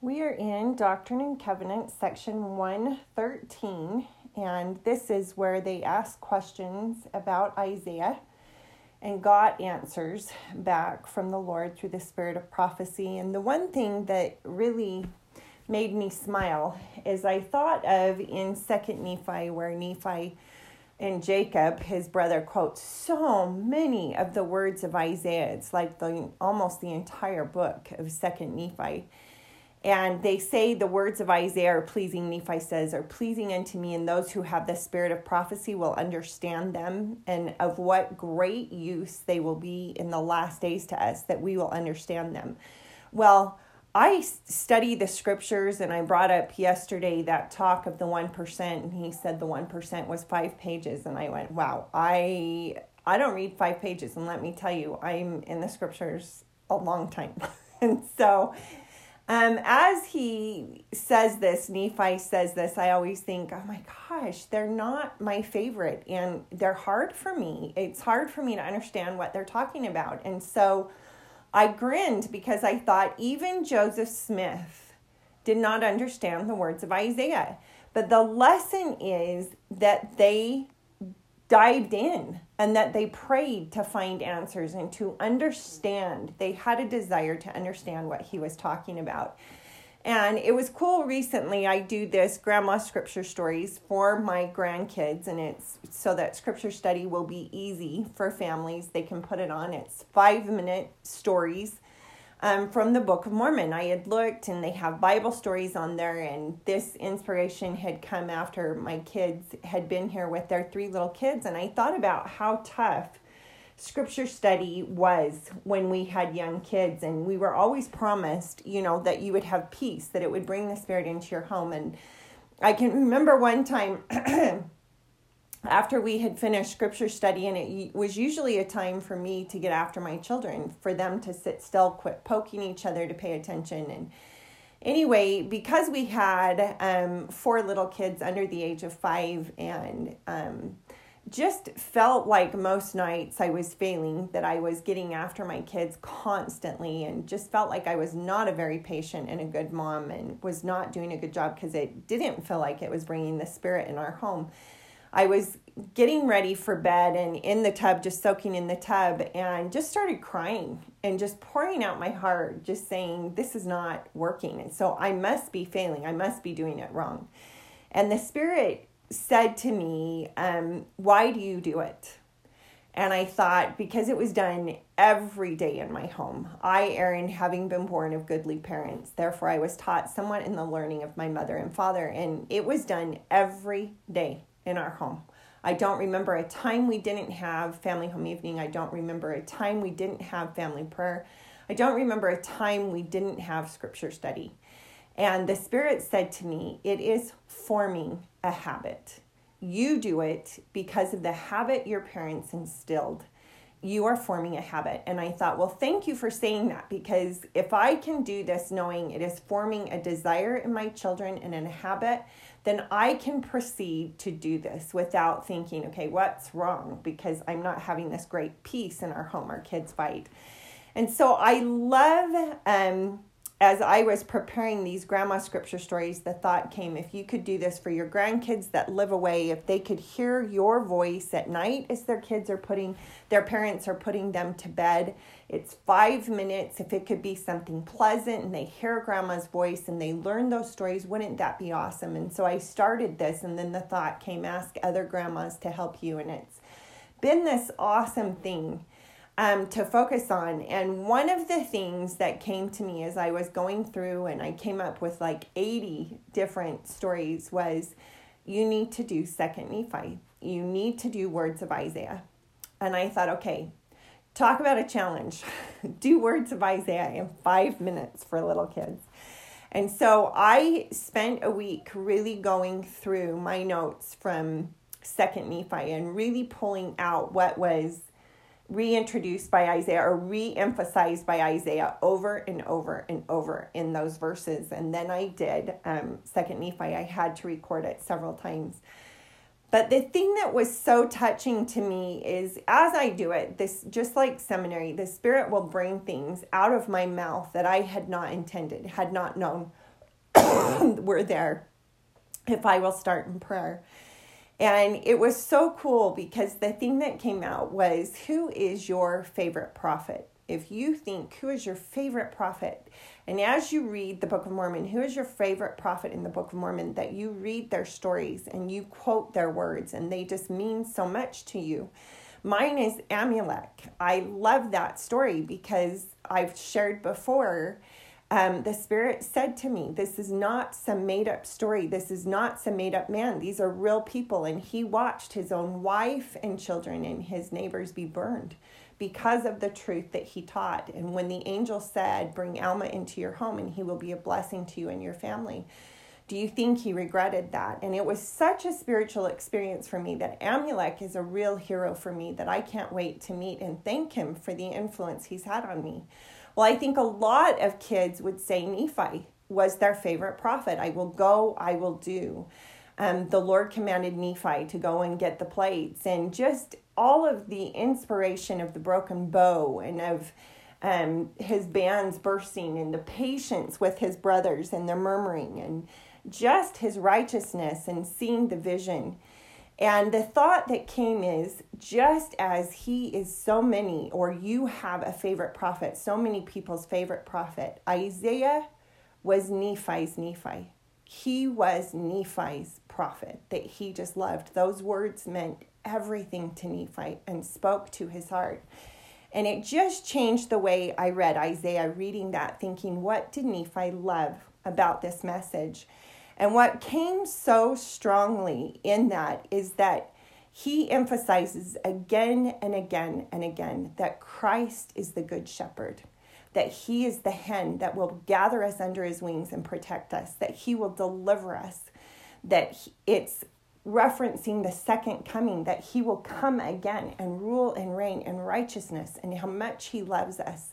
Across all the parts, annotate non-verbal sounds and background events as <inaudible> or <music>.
We are in Doctrine and Covenants, section 113, and this is where they ask questions about Isaiah and got answers back from the Lord through the spirit of prophecy. And the one thing that really made me smile is I thought of in Second Nephi, where Nephi and Jacob, his brother, quotes so many of the words of Isaiah. It's like the almost the entire book of Second Nephi and they say the words of Isaiah are pleasing, Nephi says, are pleasing unto me, and those who have the spirit of prophecy will understand them, and of what great use they will be in the last days to us, that we will understand them. Well, I study the scriptures, and I brought up yesterday that talk of the 1%, and he said the 1% was five pages, and I went, wow, I. I don't read five pages, and let me tell you, I'm in the scriptures a long time. <laughs> and so um, as he says this, Nephi says this, I always think, oh my gosh, they're not my favorite and they're hard for me. It's hard for me to understand what they're talking about. And so I grinned because I thought even Joseph Smith did not understand the words of Isaiah. But the lesson is that they dived in and that they prayed to find answers and to understand. They had a desire to understand what he was talking about. And it was cool recently. I do this grandma scripture stories for my grandkids, and it's so that scripture study will be easy for families. They can put it on. It's five minute stories um, from the Book of Mormon. I had looked and they have Bible stories on there, and this inspiration had come after my kids had been here with their three little kids. And I thought about how tough scripture study was when we had young kids, and we were always promised, you know, that you would have peace, that it would bring the Spirit into your home. And I can remember one time. <clears throat> after we had finished scripture study, and it was usually a time for me to get after my children, for them to sit still, quit poking each other, to pay attention. And anyway, because we had um, four little kids under the age of five, and um, just felt like most nights I was failing, that I was getting after my kids constantly, and just felt like I was not a very patient and a good mom, and was not doing a good job because it didn't feel like it was bringing the spirit in our home. I was getting ready for bed and in the tub, just soaking in the tub, and just started crying and just pouring out my heart, just saying, This is not working. And so I must be failing. I must be doing it wrong. And the Spirit said to me, um, Why do you do it? And I thought, because it was done every day in my home. I, Erin, having been born of goodly parents, therefore I was taught somewhat in the learning of my mother and father, and it was done every day in our home. I don't remember a time we didn't have family home evening. I don't remember a time we didn't have family prayer. I don't remember a time we didn't have scripture study. And the Spirit said to me, It is forming a habit. You do it because of the habit your parents instilled. You are forming a habit. And I thought, well, thank you for saying that because if I can do this knowing it is forming a desire in my children and a habit, then I can proceed to do this without thinking, okay, what's wrong? Because I'm not having this great peace in our home. Our kids fight. And so I love, um, as I was preparing these grandma scripture stories, the thought came if you could do this for your grandkids that live away, if they could hear your voice at night as their kids are putting, their parents are putting them to bed, it's five minutes. If it could be something pleasant and they hear grandma's voice and they learn those stories, wouldn't that be awesome? And so I started this, and then the thought came ask other grandmas to help you. And it's been this awesome thing um, to focus on. And one of the things that came to me as I was going through and I came up with like 80 different stories was you need to do Second Nephi, you need to do Words of Isaiah. And I thought, okay, Talk about a challenge. <laughs> Do words of Isaiah in five minutes for little kids. And so I spent a week really going through my notes from Second Nephi and really pulling out what was reintroduced by Isaiah or re-emphasized by Isaiah over and over and over in those verses. And then I did um, Second Nephi. I had to record it several times. But the thing that was so touching to me is as I do it, this just like seminary, the spirit will bring things out of my mouth that I had not intended, had not known <coughs> were there if I will start in prayer. And it was so cool because the thing that came out was who is your favorite prophet? If you think who is your favorite prophet, and as you read the Book of Mormon, who is your favorite prophet in the Book of Mormon that you read their stories and you quote their words and they just mean so much to you? Mine is Amulek. I love that story because I've shared before um, the Spirit said to me, This is not some made up story. This is not some made up man. These are real people. And he watched his own wife and children and his neighbors be burned because of the truth that he taught. And when the angel said, Bring Alma into your home and he will be a blessing to you and your family, do you think he regretted that? And it was such a spiritual experience for me that Amulek is a real hero for me that I can't wait to meet and thank him for the influence he's had on me. Well, I think a lot of kids would say Nephi was their favorite prophet. I will go, I will do. Um, the Lord commanded Nephi to go and get the plates, and just all of the inspiration of the broken bow and of um, his bands bursting, and the patience with his brothers and the murmuring, and just his righteousness and seeing the vision. And the thought that came is just as he is so many, or you have a favorite prophet, so many people's favorite prophet, Isaiah was Nephi's Nephi. He was Nephi's prophet that he just loved. Those words meant everything to Nephi and spoke to his heart. And it just changed the way I read Isaiah, reading that, thinking, what did Nephi love about this message? And what came so strongly in that is that he emphasizes again and again and again that Christ is the good shepherd, that he is the hen that will gather us under his wings and protect us, that he will deliver us, that it's referencing the second coming, that he will come again and rule and reign in righteousness, and how much he loves us.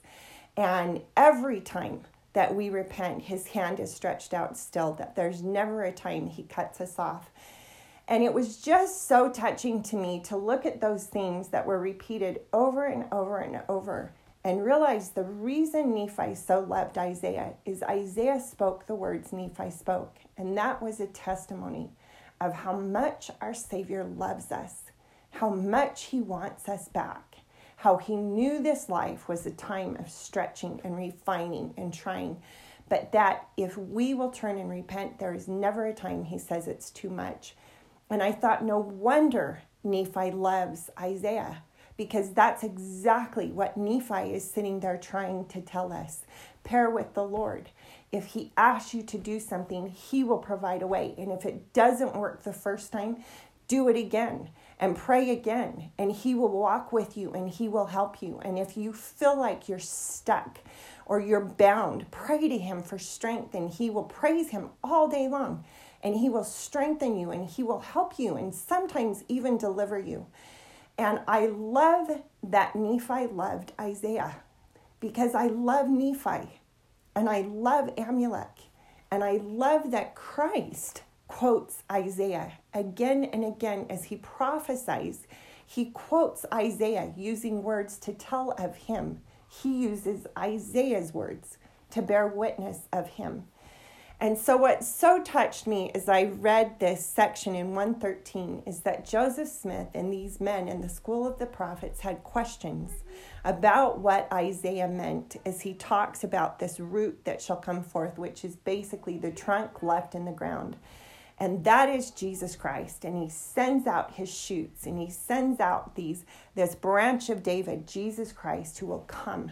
And every time that we repent, his hand is stretched out still, that there's never a time he cuts us off. And it was just so touching to me to look at those things that were repeated over and over and over and realize the reason Nephi so loved Isaiah is Isaiah spoke the words Nephi spoke. And that was a testimony of how much our Savior loves us, how much he wants us back how he knew this life was a time of stretching and refining and trying, but that if we will turn and repent, there is never a time he says it's too much. And I thought, no wonder Nephi loves Isaiah because that's exactly what Nephi is sitting there trying to tell us. Pair with the Lord. If he asks you to do something, he will provide a way. And if it doesn't work the first time, do it again and pray again, and He will walk with you and He will help you. And if you feel like you're stuck or you're bound, pray to Him for strength, and He will praise Him all day long. And He will strengthen you and He will help you and sometimes even deliver you. And I love that Nephi loved Isaiah because I love Nephi and I love Amulek and I love that Christ quotes Isaiah again and again as he prophesies. He quotes Isaiah using words to tell of him. He uses Isaiah's words to bear witness of him. And so, what so touched me as I read this section in 113 is that Joseph Smith and these men in the school of the prophets had questions about what Isaiah meant as he talks about this root that shall come forth, which is basically the trunk left in the ground. And that is Jesus Christ. And he sends out his shoots and he sends out these this branch of David, Jesus Christ, who will come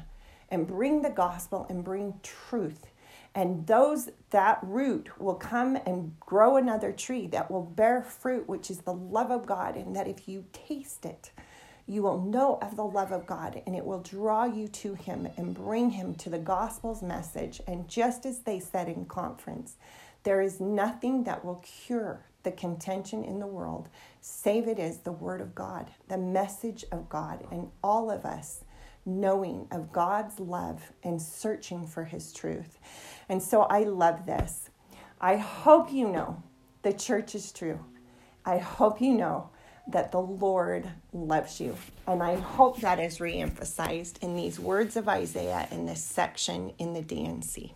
and bring the gospel and bring truth. And those that root will come and grow another tree that will bear fruit, which is the love of God. And that if you taste it, you will know of the love of God and it will draw you to Him and bring Him to the gospel's message. And just as they said in conference, there is nothing that will cure the contention in the world, save it is the Word of God, the message of God, and all of us knowing of God's love and searching for His truth. And so I love this. I hope you know the church is true. I hope you know that the Lord loves you. And I hope that is reemphasized in these words of Isaiah in this section in the D&C.